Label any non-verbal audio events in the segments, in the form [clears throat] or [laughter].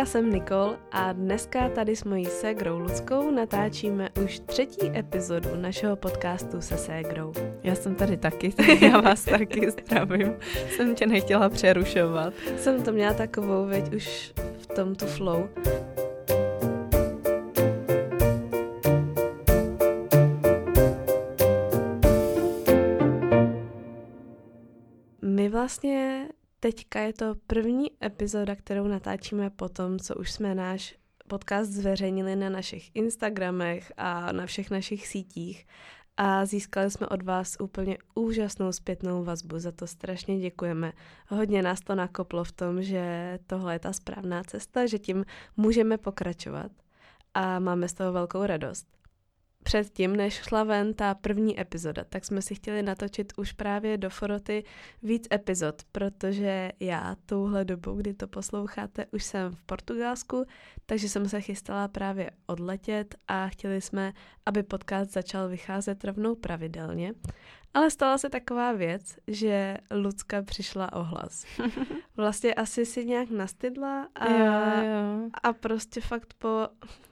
já jsem Nikol a dneska tady s mojí ségrou Luckou natáčíme už třetí epizodu našeho podcastu se ségrou. Já jsem tady taky, tak [laughs] [laughs] já vás taky zdravím. Jsem tě nechtěla přerušovat. Jsem to měla takovou, veď už v tomto flow. My vlastně Teďka je to první epizoda, kterou natáčíme po tom, co už jsme náš podcast zveřejnili na našich Instagramech a na všech našich sítích. A získali jsme od vás úplně úžasnou zpětnou vazbu, za to strašně děkujeme. Hodně nás to nakoplo v tom, že tohle je ta správná cesta, že tím můžeme pokračovat. A máme z toho velkou radost předtím, než šla ven ta první epizoda, tak jsme si chtěli natočit už právě do Foroty víc epizod, protože já touhle dobu, kdy to posloucháte, už jsem v Portugalsku, takže jsem se chystala právě odletět a chtěli jsme, aby podcast začal vycházet rovnou pravidelně. Ale stala se taková věc, že Lucka přišla o hlas. [laughs] Vlastně asi si nějak nastydla a, jo, jo. a prostě fakt po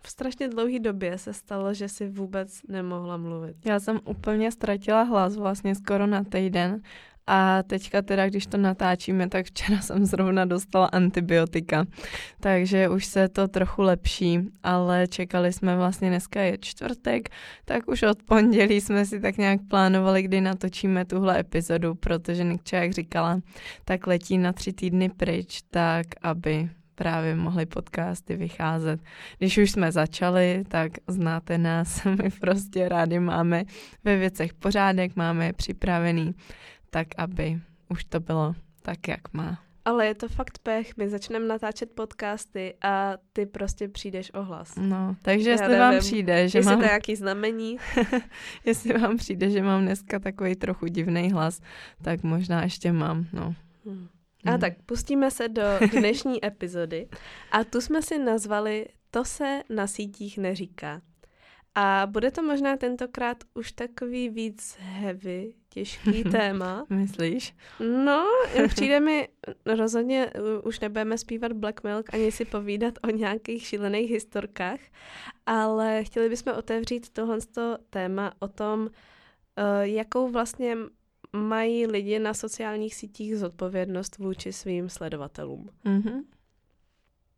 strašně dlouhé době se stalo, že si vůbec nemohla mluvit. Já jsem úplně ztratila hlas vlastně skoro na týden a teďka teda, když to natáčíme, tak včera jsem zrovna dostala antibiotika, takže už se to trochu lepší, ale čekali jsme vlastně, dneska je čtvrtek, tak už od pondělí jsme si tak nějak plánovali, kdy natočíme tuhle epizodu, protože Nikča, jak říkala, tak letí na tři týdny pryč, tak aby právě mohly podcasty vycházet. Když už jsme začali, tak znáte nás, [laughs] my prostě rádi máme ve věcech pořádek, máme je připravený, tak aby už to bylo tak, jak má. Ale je to fakt pech, my začneme natáčet podcasty a ty prostě přijdeš o hlas. No, takže jestli vám přijde, že jestli mám... to nějaký znamení. [laughs] jestli vám přijde, že mám dneska takový trochu divný hlas, tak možná ještě mám, no. Hmm. A hmm. tak pustíme se do dnešní epizody. A tu jsme si nazvali To se na sítích neříká. A bude to možná tentokrát už takový víc heavy, těžký [laughs] téma. Myslíš? No, [laughs] přijde mi, rozhodně už nebudeme zpívat Black Milk ani si povídat o nějakých šílených historkách, ale chtěli bychom otevřít tohle téma o tom, eh, jakou vlastně mají lidi na sociálních sítích zodpovědnost vůči svým sledovatelům. Mm-hmm.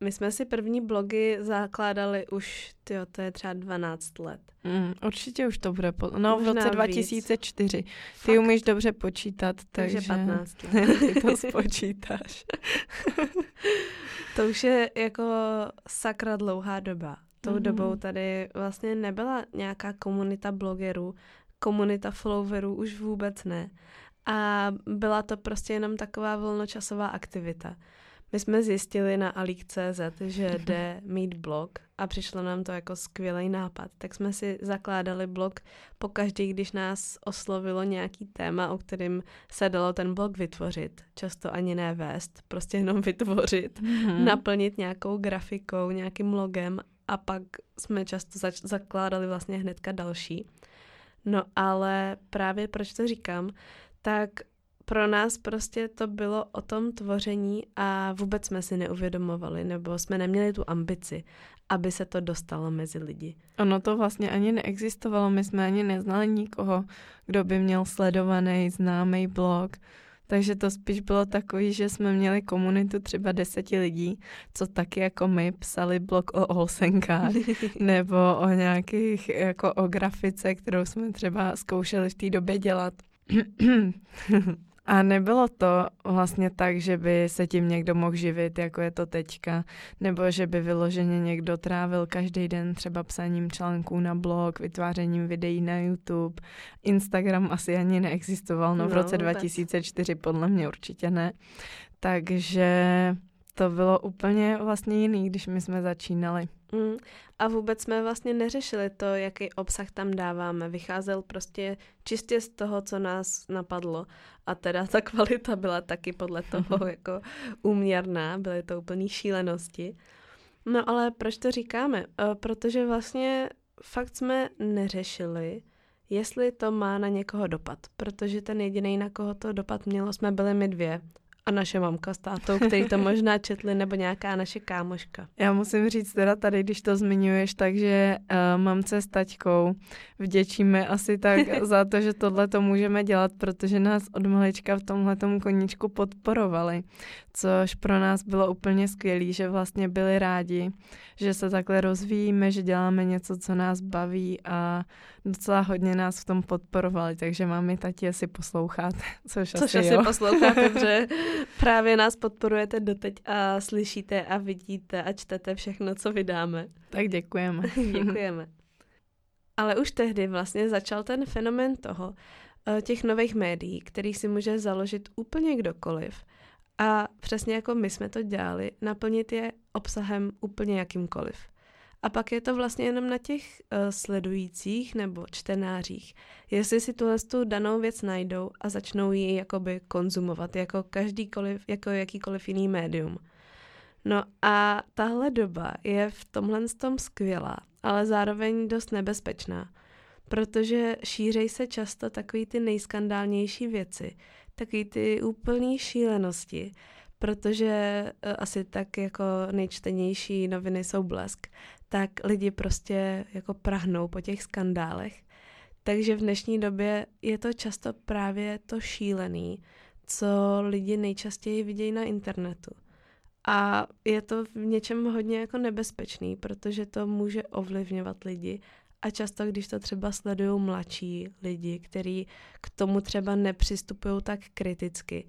My jsme si první blogy zakládali už, tyjo, to je třeba 12 let. Mm, určitě už to bude, po, no Možná v roce 2004. Víc. Ty Fakt? umíš dobře počítat, takže... takže 15 [laughs] let. ty to spočítáš. [laughs] to už je jako sakra dlouhá doba. Tou mm-hmm. dobou tady vlastně nebyla nějaká komunita blogerů, komunita followerů už vůbec ne. A byla to prostě jenom taková volnočasová aktivita. My jsme zjistili na alík.cz, že jde mít blog a přišlo nám to jako skvělý nápad. Tak jsme si zakládali blog po každý, když nás oslovilo nějaký téma, o kterým se dalo ten blog vytvořit. Často ani ne vést, prostě jenom vytvořit, mm-hmm. naplnit nějakou grafikou, nějakým logem a pak jsme často zač- zakládali vlastně hnedka další. No ale právě proč to říkám, tak pro nás prostě to bylo o tom tvoření a vůbec jsme si neuvědomovali, nebo jsme neměli tu ambici, aby se to dostalo mezi lidi. Ono to vlastně ani neexistovalo, my jsme ani neznali nikoho, kdo by měl sledovaný, známý blog, takže to spíš bylo takový, že jsme měli komunitu třeba deseti lidí, co taky jako my psali blog o holsenkách [laughs] nebo o nějakých, jako o grafice, kterou jsme třeba zkoušeli v té době dělat. [clears throat] A nebylo to vlastně tak, že by se tím někdo mohl živit, jako je to teďka, nebo že by vyloženě někdo trávil každý den třeba psaním článků na blog, vytvářením videí na YouTube. Instagram asi ani neexistoval, no, no v roce 2004 podle mě určitě ne. Takže to bylo úplně vlastně jiný, když my jsme začínali. Mm. A vůbec jsme vlastně neřešili to, jaký obsah tam dáváme. Vycházel prostě čistě z toho, co nás napadlo. A teda ta kvalita byla taky podle toho [laughs] jako úměrná, byly to úplný šílenosti. No ale proč to říkáme? E, protože vlastně fakt jsme neřešili, jestli to má na někoho dopad. Protože ten jediný, na koho to dopad mělo, jsme byli my dvě A naše mamka s tátou, který to možná četli, nebo nějaká naše kámoška. Já musím říct teda tady, když to zmiňuješ, takže uh, mamce s taťkou vděčíme asi tak [laughs] za to, že tohle to můžeme dělat, protože nás od malička v tomhle koníčku podporovali, což pro nás bylo úplně skvělé, že vlastně byli rádi, že se takhle rozvíjíme, že děláme něco, co nás baví a docela hodně nás v tom podporovali, takže mami, tati asi posloucháte, [laughs] což, což asi, asi jo. posloucháte, [laughs] protože právě nás podporujete doteď a slyšíte a vidíte a čtete všechno, co vydáme. Tak děkujeme. [laughs] děkujeme. Ale už tehdy vlastně začal ten fenomen toho, eh, těch nových médií, který si může založit úplně kdokoliv. A přesně jako my jsme to dělali, naplnit je obsahem úplně jakýmkoliv. A pak je to vlastně jenom na těch uh, sledujících nebo čtenářích, jestli si tuhle tu danou věc najdou a začnou ji jakoby konzumovat jako každýkoliv, jako jakýkoliv jiný médium. No a tahle doba je v tomhle tom skvělá, ale zároveň dost nebezpečná, protože šířej se často takový ty nejskandálnější věci, takový ty úplný šílenosti, protože uh, asi tak jako nejčtenější noviny jsou Blesk, tak lidi prostě jako prahnou po těch skandálech. Takže v dnešní době je to často právě to šílený, co lidi nejčastěji vidějí na internetu. A je to v něčem hodně jako nebezpečný, protože to může ovlivňovat lidi a často, když to třeba sledují mladší lidi, kteří k tomu třeba nepřistupují tak kriticky,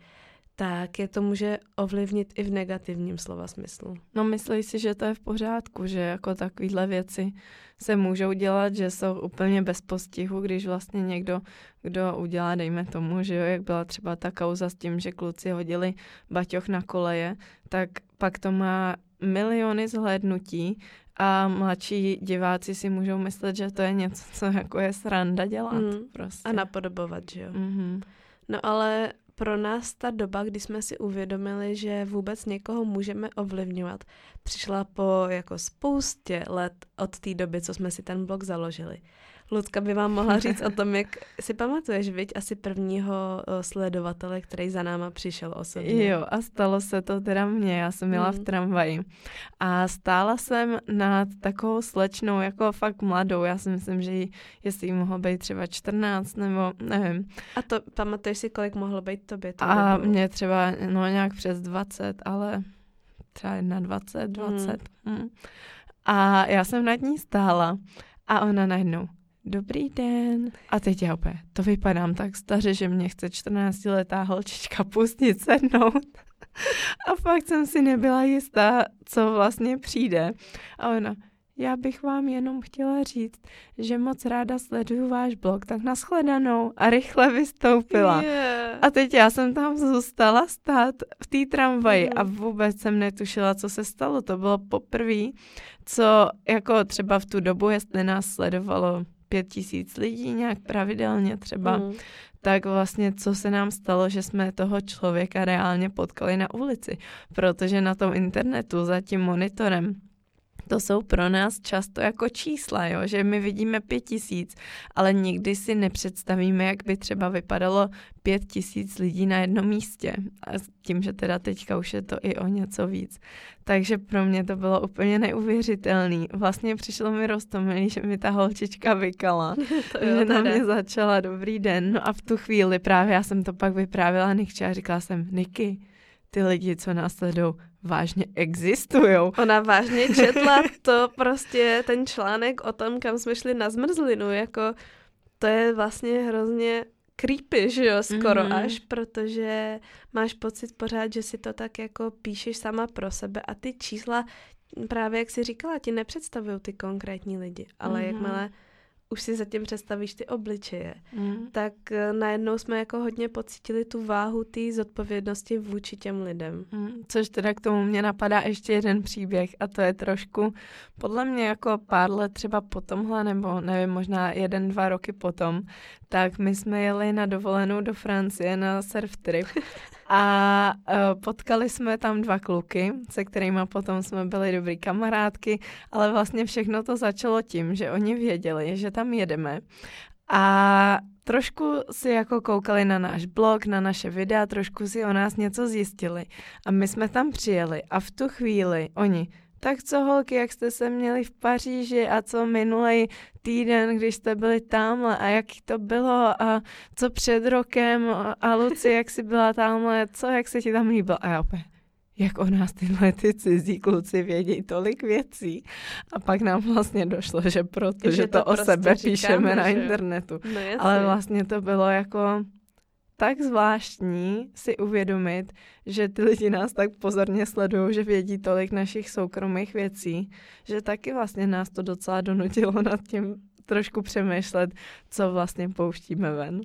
tak je to může ovlivnit i v negativním slova smyslu. No myslíš si, že to je v pořádku, že jako takovýhle věci se můžou dělat, že jsou úplně bez postihu, když vlastně někdo, kdo udělá, dejme tomu, že jo, jak byla třeba ta kauza s tím, že kluci hodili baťoch na koleje, tak pak to má miliony zhlédnutí a mladší diváci si můžou myslet, že to je něco, co jako je sranda dělat. Mm. Prostě. A napodobovat, že jo. Mm-hmm. No ale pro nás ta doba, kdy jsme si uvědomili, že vůbec někoho můžeme ovlivňovat, přišla po jako spoustě let od té doby, co jsme si ten blog založili. Lucka by vám mohla [laughs] říct o tom, jak si pamatuješ, viď, asi prvního sledovatele, který za náma přišel osobně. Jo, a stalo se to teda mně, já jsem měla mm. v tramvaji. A stála jsem nad takovou slečnou, jako fakt mladou, já si myslím, že jí, jestli jí mohlo být třeba 14, nebo nevím. A to, pamatuješ si, kolik mohlo být tobě? A mě třeba, no nějak přes 20, ale třeba 21, 20. Mm. Mm. A já jsem nad ní stála a ona najednou, Dobrý den. A teď já opět, to vypadám tak staře, že mě chce 14-letá holčička pustit sednout. [laughs] A fakt jsem si nebyla jistá, co vlastně přijde. A ona, já bych vám jenom chtěla říct, že moc ráda sleduju váš blog, tak nashledanou a rychle vystoupila. Yeah. A teď já jsem tam zůstala stát v té tramvaji mm. a vůbec jsem netušila, co se stalo. To bylo poprvé, co jako třeba v tu dobu, jestli nás sledovalo pět tisíc lidí nějak pravidelně třeba, mm. tak vlastně co se nám stalo, že jsme toho člověka reálně potkali na ulici, protože na tom internetu za tím monitorem to jsou pro nás často jako čísla, jo? že my vidíme pět tisíc, ale nikdy si nepředstavíme, jak by třeba vypadalo pět tisíc lidí na jednom místě. A tím, že teda teďka už je to i o něco víc. Takže pro mě to bylo úplně neuvěřitelný. Vlastně přišlo mi roztomilý, že mi ta holčička vykala, [laughs] že na mě začala dobrý den. No a v tu chvíli právě já jsem to pak vyprávěla Nikče a říkala jsem, Niky, ty lidi, co nás sledují, vážně existují. Ona vážně četla to prostě, ten článek o tom, kam jsme šli na zmrzlinu, jako to je vlastně hrozně creepy, že jo, skoro mm-hmm. až, protože máš pocit pořád, že si to tak jako píšeš sama pro sebe a ty čísla, právě jak jsi říkala, ti nepředstavují ty konkrétní lidi, ale mm-hmm. jakmile už si zatím představíš ty obličeje, mm. tak eh, najednou jsme jako hodně pocítili tu váhu té zodpovědnosti vůči těm lidem. Mm. Což teda k tomu mě napadá ještě jeden příběh a to je trošku podle mě jako pár let třeba po tomhle, nebo nevím, možná jeden, dva roky potom, tak my jsme jeli na dovolenou do Francie na surf trip [laughs] a uh, potkali jsme tam dva kluky, se kterými potom jsme byli dobrý kamarádky, ale vlastně všechno to začalo tím, že oni věděli, že tam jedeme a trošku si jako koukali na náš blog, na naše videa, trošku si o nás něco zjistili. A my jsme tam přijeli a v tu chvíli oni, tak co holky, jak jste se měli v Paříži a co minulý týden, když jste byli tamhle a jak to bylo a co před rokem a Luci, jak jsi byla tamhle, co, jak se ti tam líbilo. A já opět, jak o nás tyhle ty cizí kluci vědí tolik věcí. A pak nám vlastně došlo, že protože že to, to o prostě sebe říkáme, píšeme na internetu. No Ale vlastně to bylo jako tak zvláštní si uvědomit, že ty lidi nás tak pozorně sledují, že vědí tolik našich soukromých věcí, že taky vlastně nás to docela donutilo nad tím trošku přemýšlet, co vlastně pouštíme ven.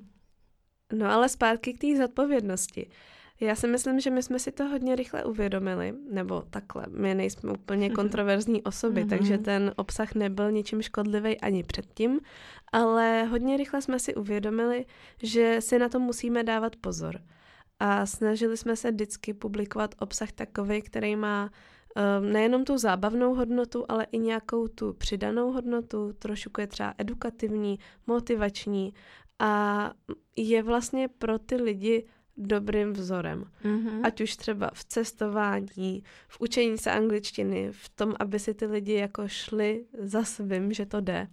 No ale zpátky k té zodpovědnosti. Já si myslím, že my jsme si to hodně rychle uvědomili, nebo takhle, my nejsme úplně mhm. kontroverzní osoby, mm-hmm. takže ten obsah nebyl ničím škodlivý ani předtím, ale hodně rychle jsme si uvědomili, že si na to musíme dávat pozor. A snažili jsme se vždycky publikovat obsah takový, který má um, nejenom tu zábavnou hodnotu, ale i nějakou tu přidanou hodnotu, trošku je třeba edukativní, motivační a je vlastně pro ty lidi dobrým vzorem. Mm-hmm. Ať už třeba v cestování, v učení se angličtiny, v tom, aby si ty lidi jako šli za svým, že to jde.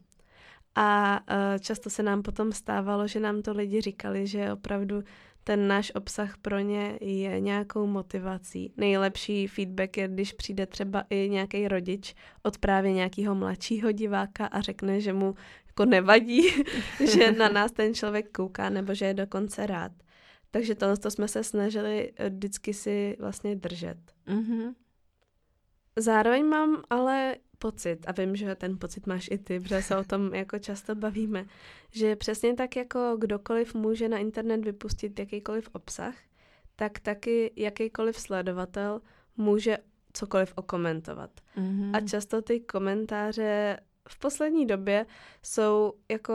A uh, často se nám potom stávalo, že nám to lidi říkali, že opravdu ten náš obsah pro ně je nějakou motivací. Nejlepší feedback je, když přijde třeba i nějaký rodič od právě nějakého mladšího diváka a řekne, že mu jako nevadí, [laughs] že na nás ten člověk kouká nebo že je dokonce rád. Takže tohle to jsme se snažili eh, vždycky si vlastně držet. Mm-hmm. Zároveň mám ale pocit, a vím, že ten pocit máš i ty, protože se o tom jako často bavíme, že přesně tak jako kdokoliv může na internet vypustit jakýkoliv obsah, tak taky jakýkoliv sledovatel může cokoliv okomentovat. Mm-hmm. A často ty komentáře v poslední době jsou jako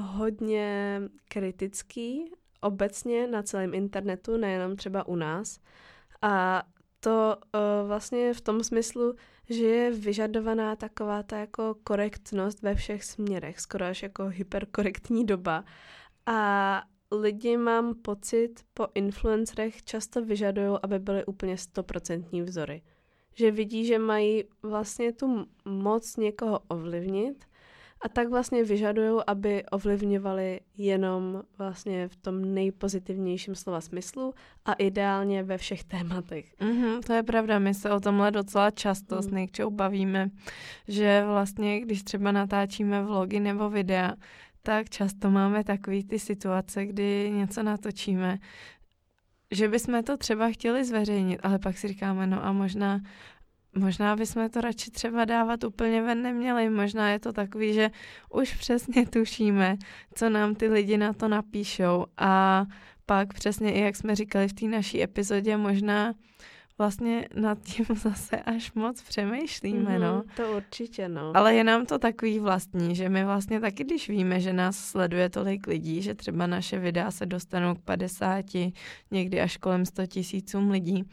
hodně kritický obecně na celém internetu, nejenom třeba u nás. A to uh, vlastně v tom smyslu, že je vyžadovaná taková ta jako korektnost ve všech směrech, skoro až jako hyperkorektní doba. A lidi, mám pocit, po influencerech často vyžadují, aby byly úplně stoprocentní vzory. Že vidí, že mají vlastně tu moc někoho ovlivnit a tak vlastně vyžadují, aby ovlivňovali jenom vlastně v tom nejpozitivnějším slova smyslu a ideálně ve všech tématech. Mm-hmm, to je pravda, my se o tomhle docela často mm. s Nikčou bavíme, že vlastně když třeba natáčíme vlogy nebo videa, tak často máme takové ty situace, kdy něco natočíme, že bychom to třeba chtěli zveřejnit, ale pak si říkáme, no a možná Možná bychom to radši třeba dávat úplně ven neměli. Možná je to takový, že už přesně tušíme, co nám ty lidi na to napíšou. A pak přesně i jak jsme říkali v té naší epizodě, možná vlastně nad tím [laughs] zase až moc přemýšlíme, mm-hmm, no. To určitě, no. Ale je nám to takový vlastní, že my vlastně taky, když víme, že nás sleduje tolik lidí, že třeba naše videa se dostanou k 50, někdy až kolem 100 tisícům lidí,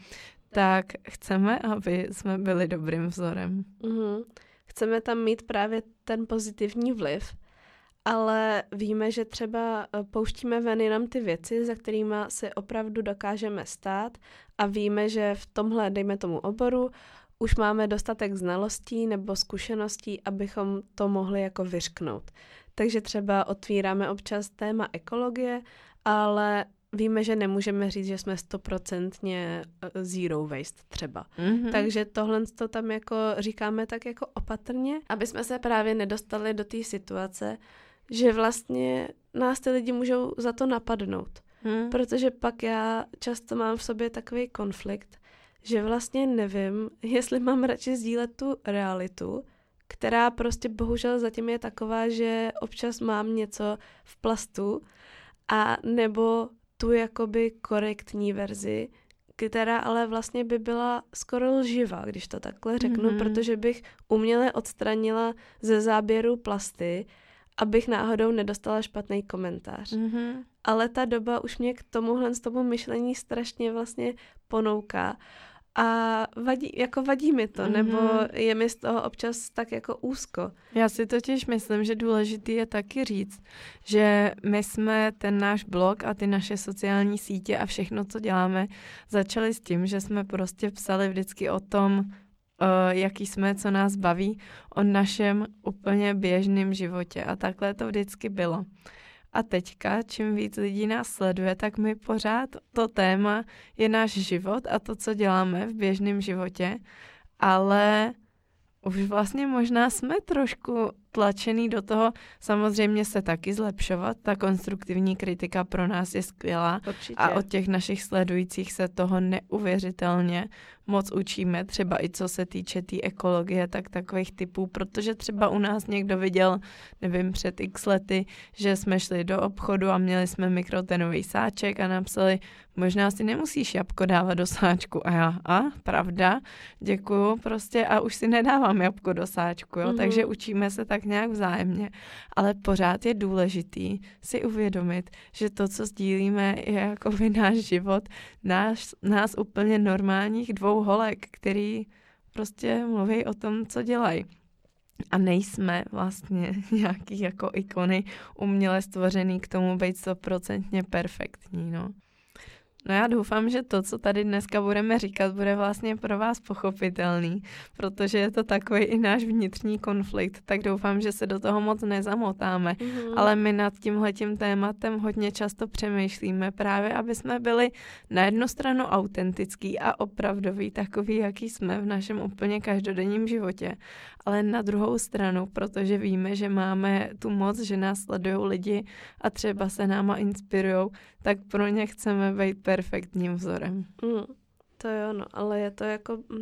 tak chceme, aby jsme byli dobrým vzorem. Mm-hmm. Chceme tam mít právě ten pozitivní vliv, ale víme, že třeba eh, pouštíme ven jenom ty věci, za kterými se opravdu dokážeme stát a víme, že v tomhle, dejme tomu oboru, už máme dostatek znalostí nebo zkušeností, abychom to mohli jako vyřknout. Takže třeba otvíráme občas téma ekologie, ale víme, že nemůžeme říct, že jsme stoprocentně eh, zero waste třeba. Mm-hmm. Takže tohle to tam jako říkáme tak jako opatrně, aby jsme se právě nedostali do té situace, že vlastně nás ty lidi můžou za to napadnout. Mm. Protože pak já často mám v sobě takový konflikt, že vlastně nevím, [laughs] jestli mám radši sdílet tu realitu, která prostě bohužel zatím je taková, že občas mám něco v plastu, a nebo tu jakoby korektní verzi, která ale vlastně by byla skoro lživá, když to takhle řeknu, mm-hmm. protože bych uměle odstranila ze záběru plasty, abych náhodou nedostala špatný komentář. Mm-hmm. Ale ta doba už mě k tomuhle z tomu myšlení strašně vlastně ponouká a vadí, jako vadí mi to, mm-hmm. nebo Mhm. je mi z toho občas tak jako úzko. Já si totiž myslím, že důležitý je taky říct, že my jsme ten náš blog a ty naše sociální sítě a všechno, co děláme, začali s tím, že jsme prostě psali vždycky o tom, uh, jaký jsme, co nás baví, o našem úplně běžném životě. A takhle to vždycky bylo. A teďka, čím víc lidí nás sleduje, tak my pořád to téma je náš život a to, co děláme v běžném životě, ale už vlastně možná jsme trošku tlačený do toho, samozřejmě se taky zlepšovat. Ta konstruktivní kritika pro nás je skvělá Určitě. a od těch našich sledujících se toho neuvěřitelně moc učíme, třeba i co se týče té tý ekologie, tak takových typů, protože třeba u nás někdo viděl, nevím, před x lety, že jsme šli do obchodu a měli jsme mikrotenový sáček a napsali, možná si nemusíš jabko dávat do sáčku. A já, a, pravda, děkuju prostě a už si nedávám jabko do sáčku, jo? Mhm. Mm-hmm. takže učíme se tak nějak vzájemně, ale pořád je důležitý si uvědomit, že to, co sdílíme, je jako by náš život, náš, nás úplně normálních dvou holek, který prostě mluví o tom, co dělají. A nejsme vlastně [laughs] nějaký jako ikony uměle stvořený k tomu být stoprocentně perfektní, no. No já doufám, že to, co tady dneska budeme říkat, bude vlastně pro vás pochopitelný, protože je to takový i náš vnitřní konflikt, tak doufám, že se do toho moc nezamotáme. Mm-hmm. Ale my nad tímhletím tématem hodně často přemýšlíme právě, aby jsme byli na jednu stranu autentický a opravdový, takový, jaký jsme v našem úplně každodenním životě. Ale na druhou stranu, protože víme, že máme tu moc, že nás sledují lidi a třeba se náma inspirují, tak pro ně chceme být perfektním vzorem. Mm, to jo, no, ale je to jako, mm,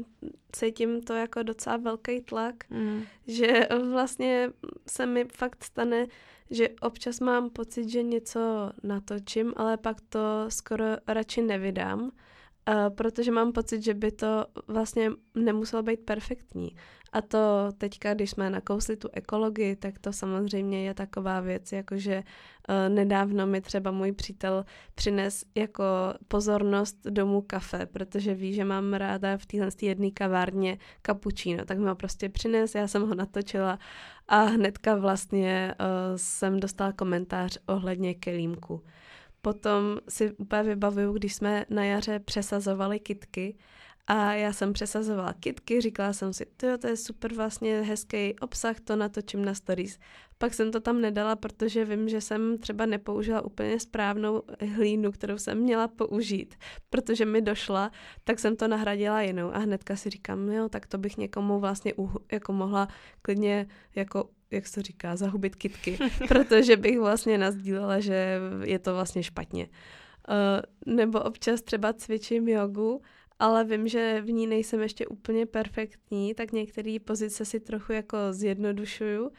cítím to jako docela velký tlak, Mm. že vlastně se mi fakt stane, že občas mám pocit, že něco natočím, ale pak to skoro radši nevydám, protože mám pocit, že by to vlastně nemuselo být perfektní. A to teďka, když jsme nakousli tu ekologii, tak to samozřejmě je taková věc, jakože uh, nedávno mi třeba můj přítel přines jako pozornost domů kafe, protože ví, že mám ráda v téhle jedné kavárně kapučíno, tak mi ho prostě přines, já jsem ho natočila a hnedka vlastně uh, jsem dostala komentář ohledně kelímku. Potom si úplně vybavuju, když jsme na jaře přesazovali kitky. A já jsem přesazovala kitky, říkala jsem si, to je super vlastně hezký obsah, to natočím na stories. Pak jsem to tam nedala, protože vím, že jsem třeba nepoužila úplně správnou hlínu, kterou jsem měla použít, protože mi došla, tak jsem to nahradila jinou. A hnedka si říkám, jo, tak to bych někomu vlastně uhu, jako mohla klidně jako jak se to říká, zahubit kitky, [laughs] protože bych vlastně nazdílela, že je to vlastně špatně. Uh, nebo občas třeba cvičím jogu, ale vím, že v ní nejsem ještě úplně perfektní, tak některé pozice si trochu jako zjednodušuju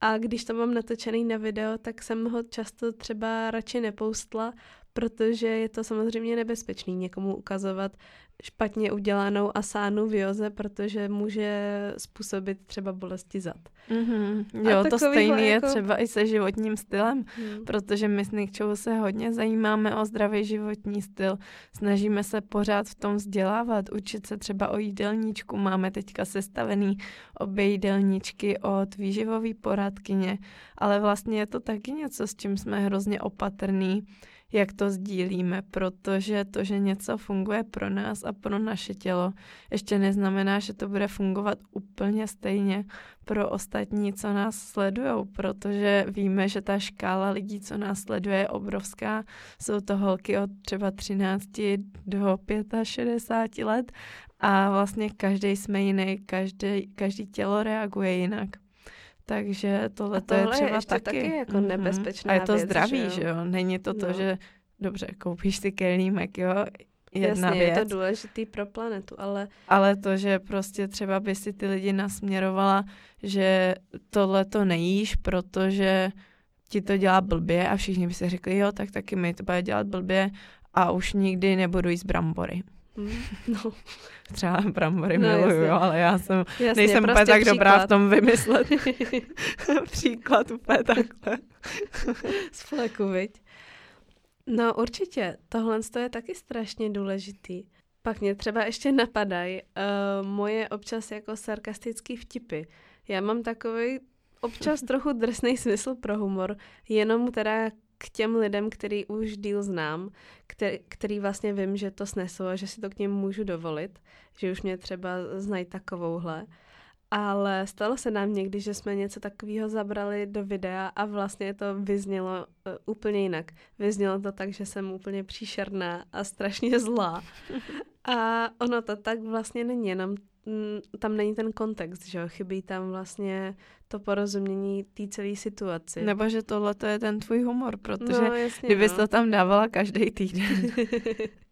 a když to mám natočený na video, tak jsem ho často třeba radši nepoustla, protože je to samozřejmě nebezpečný někomu ukazovat špatně udělanou asánu v joze, protože může způsobit třeba bolesti zad. Mm-hmm. Jo, to stejné jako... je třeba i se životním stylem, Hmm. protože my s Nikčou se hodně zajímáme o zdravý životní styl. Snažíme se pořád v tom vzdělávat, učit se třeba o jídelníčku. Máme teďka sestavený obě jídelníčky od výživové poradkyně, ale vlastně je to taky něco, s čím jsme hrozně opatrný, jak to sdílíme, protože to, že něco funguje pro nás a pro naše tělo, ještě neznamená, že to bude fungovat úplně stejně pro ostatní, co nás sledují, protože víme, že ta škála lidí, co nás sleduje, je obrovská. Jsou to holky od třeba 13 do 65 let a vlastně každý jsme jiný, každý, každý tělo reaguje jinak. Takže tohle, tohle je třeba je ještě taky. taky jako nebezpečná A je to věc, zdraví, že jo? že jo? Není to to, No. že dobře, koupíš si kelímek, jo? Jedna Jasně, věc. je to důležitý pro planetu, ale Ale to, že prostě třeba by si ty lidi nasměrovala, že tohle to nejíš, protože ti to dělá blbě a všichni by si řekli, jo, tak taky mi to bude dělat blbě a už nikdy nebudu jíst brambory. hm, [laughs] no, Třeba brambory No, miluju, jasně. jo, ale já jsem, jasně, nejsem prostě úplně tak dobrá v příklad. tom vymyslet [laughs] [laughs] příklad úplně takhle. z fleku, viď? No určitě, tohle je taky strašně důležitý, Pak mě třeba ještě napadají uh, moje občas jako sarkastický vtipy. Já mám takový občas [laughs] trochu drsný smysl pro humor, jenom teda k těm lidem, který už díl znám, který, který vlastně vím, že to snesou a že si to k něm můžu dovolit, že už mě třeba znají takovouhle. Ale stalo se nám někdy, že jsme něco takového zabrali do videa a vlastně to vyznělo uh, úplně jinak. Vyznělo to tak, že jsem úplně příšerná a strašně zlá. [laughs] A ono to tak vlastně není, jenom tam není ten kontext, že jo, chybí tam vlastně to porozumění té celé situaci. Nebo že tohle to je ten tvůj humor, protože no, jasně, kdybys no. to tam dávala každý týden, [laughs]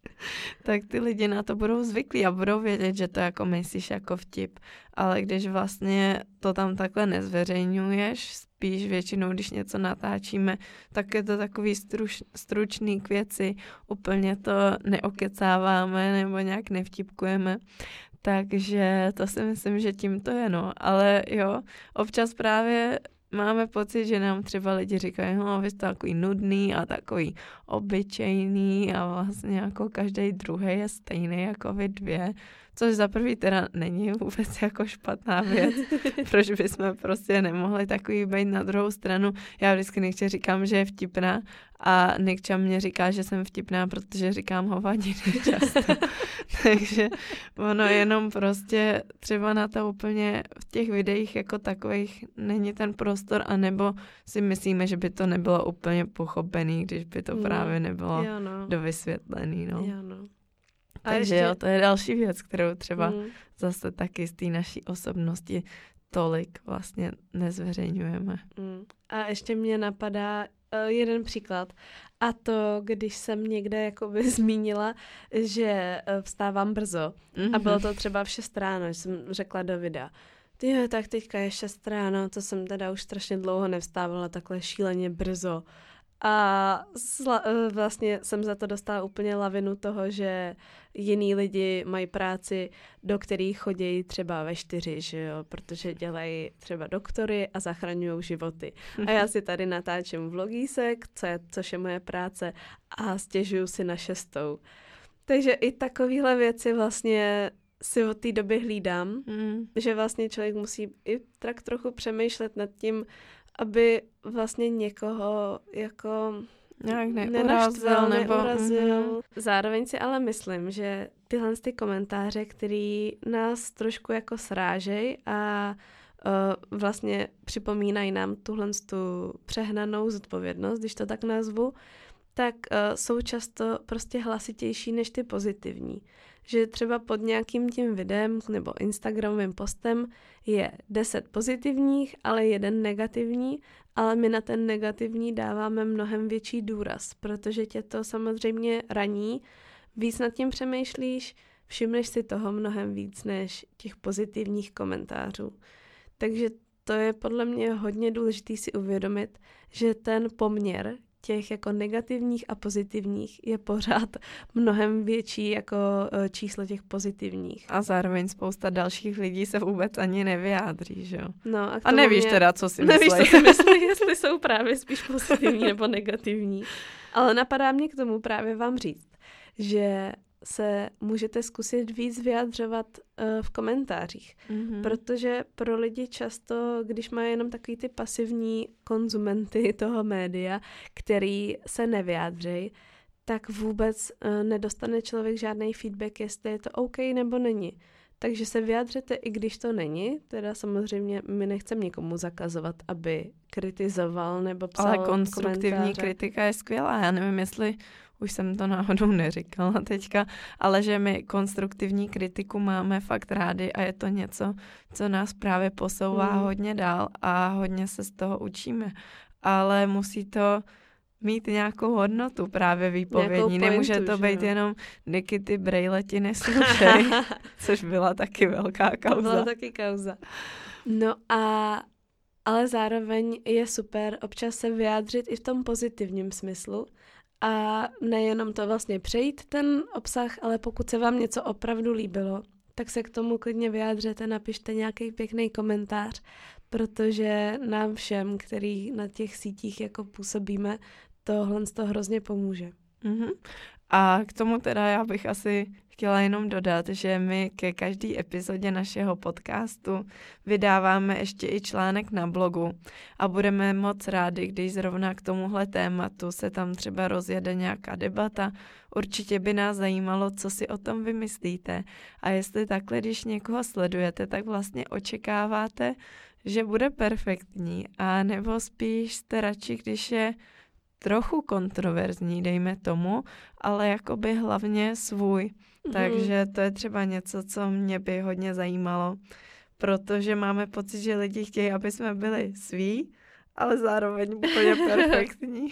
tak ty lidi na to budou zvyklí a budou vědět, že to jako myslíš jako vtip. Ale když vlastně to tam takhle nezveřejňuješ, spíš většinou, když něco natáčíme, tak je to takový struč, stručný k věci, úplně to neokecáváme nebo nějak nevtipkujeme, takže to si myslím, že tím to je, no. Ale jo, občas právě máme pocit, že nám třeba lidi říkají, no vy jste takový nudný a takový obyčejný a vlastně jako každý druhý je stejný jako vy dvě. Což za prvý teda není vůbec jako špatná věc, [laughs] proč bychom prostě nemohli takový být na druhou stranu. Já vždycky nechci říkám, že je vtipná a Nikča mě říká, že jsem vtipná, protože říkám hovadiny často. [laughs] [laughs] Takže ono jenom prostě třeba na to úplně v těch videích jako takových není ten prostor, anebo si myslíme, že by to nebylo úplně pochopený, když by to no, právě nebylo jo no. dovysvětlený. No. Jo no. A Takže ještě... jo, to je další věc, kterou třeba mm. zase taky z té naší osobnosti tolik vlastně nezveřejňujeme. Mm. A ještě mě napadá uh, jeden příklad. A to, když jsem někde jakoby [laughs] zmínila, že uh, vstávám brzo. Mm-hmm. A bylo mhm. to třeba v 6 ráno, že jsem řekla do videa. Ty tak teďka je 6 ráno, to jsem teda už strašně dlouho nevstávala takhle šíleně brzo. A sla, eh, vlastně jsem za to dostala úplně lavinu toho, že jiní lidi mají práci, do kterých chodí třeba ve čtyři, že jo, protože dělají třeba doktory a zachraňují životy. A já si tady natáčím vlogísek, co je, což je moje práce, a stěžuju si na šestou. Takže i takovéhle věci vlastně si od té doby hlídám, mm. že vlastně člověk musí i tak trochu přemýšlet nad tím, aby vlastně někoho jako nějak neurazil nebo... Neurazil. Mm-hmm. Zároveň si ale myslím, že tyhle ty komentáře, který nás trošku jako srážej a uh, vlastně připomínají nám tuhle tu přehnanou zodpovědnost, když to tak nazvu, tak uh, jsou často prostě hlasitější než ty pozitivní že třeba pod nějakým tím videem nebo Instagramovým postem je 10 pozitivních, ale jeden negativní, ale my na ten negativní dáváme mnohem větší důraz, protože tě to samozřejmě raní, víc nad tím přemýšlíš, všimneš si toho mnohem víc než těch pozitivních komentářů. Takže to je podle mě hodně důležité si uvědomit, že ten poměr těch jako negativních a pozitivních je pořád [laughs] mnohem větší jako e, číslo těch pozitivních. A zároveň spousta dalších lidí se vůbec ani nevyjádří, že jo? No a, a nevíš mě... teda, co si myslí. [laughs] Nevíš, co si [laughs] myslí, jestli jsou právě spíš pozitivní nebo negativní. Ale napadá mě k tomu právě vám říct, že se můžete zkusit víc vyjadřovat uh, v komentářích, mm-hmm. protože pro lidi často, když mají jenom takový ty pasivní konzumenty [laughs] toho média, který se nevyjádřejí, tak vůbec uh, nedostane člověk žádný feedback, jestli je to OK nebo není. Takže se vyjádřete, i když to není. Teda samozřejmě my nechceme nikomu zakazovat, aby kritizoval nebo psal Ale konstruktivní komentáře. kritika je skvělá. Já nevím, jestli už jsem to náhodou neříkala teďka, ale že my konstruktivní kritiku máme fakt rádi a je to něco, co nás právě posouvá mm. hodně dál a hodně se z toho učíme. Ale musí to mít nějakou hodnotu právě výpovědní. Nemůže to být jo? jenom Niky, ty brejleti neslušej, [laughs] což byla taky velká kauza. To byla taky kauza. No a ale zároveň je super občas se vyjádřit i v tom pozitivním smyslu a nejenom to vlastně přejít ten obsah, ale pokud se vám něco opravdu líbilo, tak se k tomu klidně vyjádřete, napište nějaký pěkný komentář, protože nám všem, který na těch sítích jako působíme, tohle to hrozně pomůže. Mm-hmm. A k tomu teda já bych asi chtěla jenom dodat, že my ke každé epizodě našeho podcastu vydáváme ještě i článek na blogu a budeme moc rádi, když zrovna k tomuhle tématu se tam třeba rozjede nějaká debata. Určitě by nás zajímalo, co si o tom vymyslíte a jestli takhle, když někoho sledujete, tak vlastně očekáváte, že bude perfektní a nebo spíš jste radši, když je trochu kontroverzní, dejme tomu, ale jakoby hlavně svůj. Mm. Takže to je třeba něco, co mě by hodně zajímalo, protože máme pocit, že lidi chtějí, aby jsme byli sví, ale zároveň úplně [laughs] perfektní.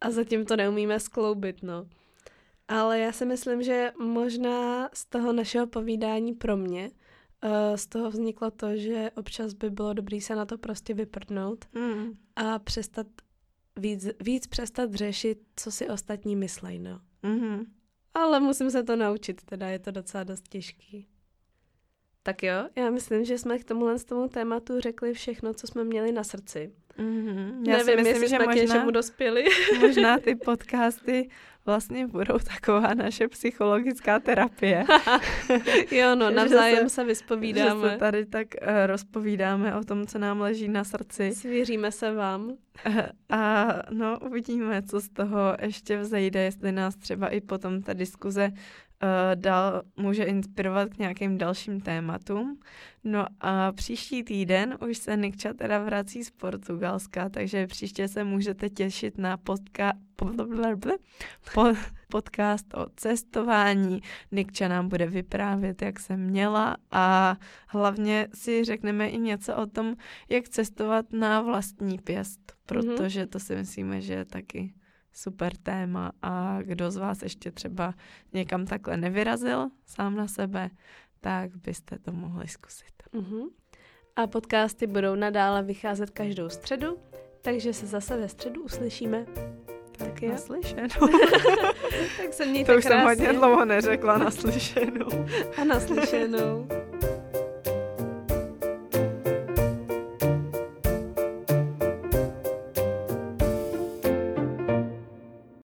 A zatím to neumíme skloubit, no. Ale já si myslím, že možná z toho našeho povídání pro mě uh, z toho vzniklo to, že občas by bylo dobré se na to prostě vyprdnout mm. a přestat víc, víc přestat řešit, co si ostatní myslejí, no. Mm-hmm. Ale musím se to naučit, teda je to docela dost těžký. Tak jo, já myslím, že jsme k tomuhle z tomu tématu řekli všechno, co jsme měli na srdci. Mm-hmm. Já Nevím, si myslím, jestli že jsme možná, k něčemu dospěli. [laughs] možná ty podcasty vlastně budou taková naše psychologická terapie. [laughs] jo, no, [laughs] navzájem se, se vyspovídáme. Že se tady tak uh, rozpovídáme o tom, co nám leží na srdci. Svěříme se vám. A no, uvidíme, co z toho ještě vzejde, jestli nás třeba i potom ta diskuze uh, dal, může inspirovat k nějakým dalším tématům. No a příští týden už se Nikča teda vrací z Portugalska, takže příště se můžete těšit na podka, po, podcast o cestování. Nikča nám bude vyprávět, jak jsem měla a hlavně si řekneme i něco o tom, jak cestovat na vlastní pěst, mhm. protože to si myslíme, že je taky super téma a kdo z vás ještě třeba někam takhle nevyrazil sám na sebe, tak byste to mohli zkusit. Uh-huh. A podcasty budou nadále vycházet každou středu, takže se zase ve středu uslyšíme. Tak je. Naslyšenou. [laughs] tak se mějte To už krásně. jsem hodně dlouho neřekla naslyšenou. A naslyšenou.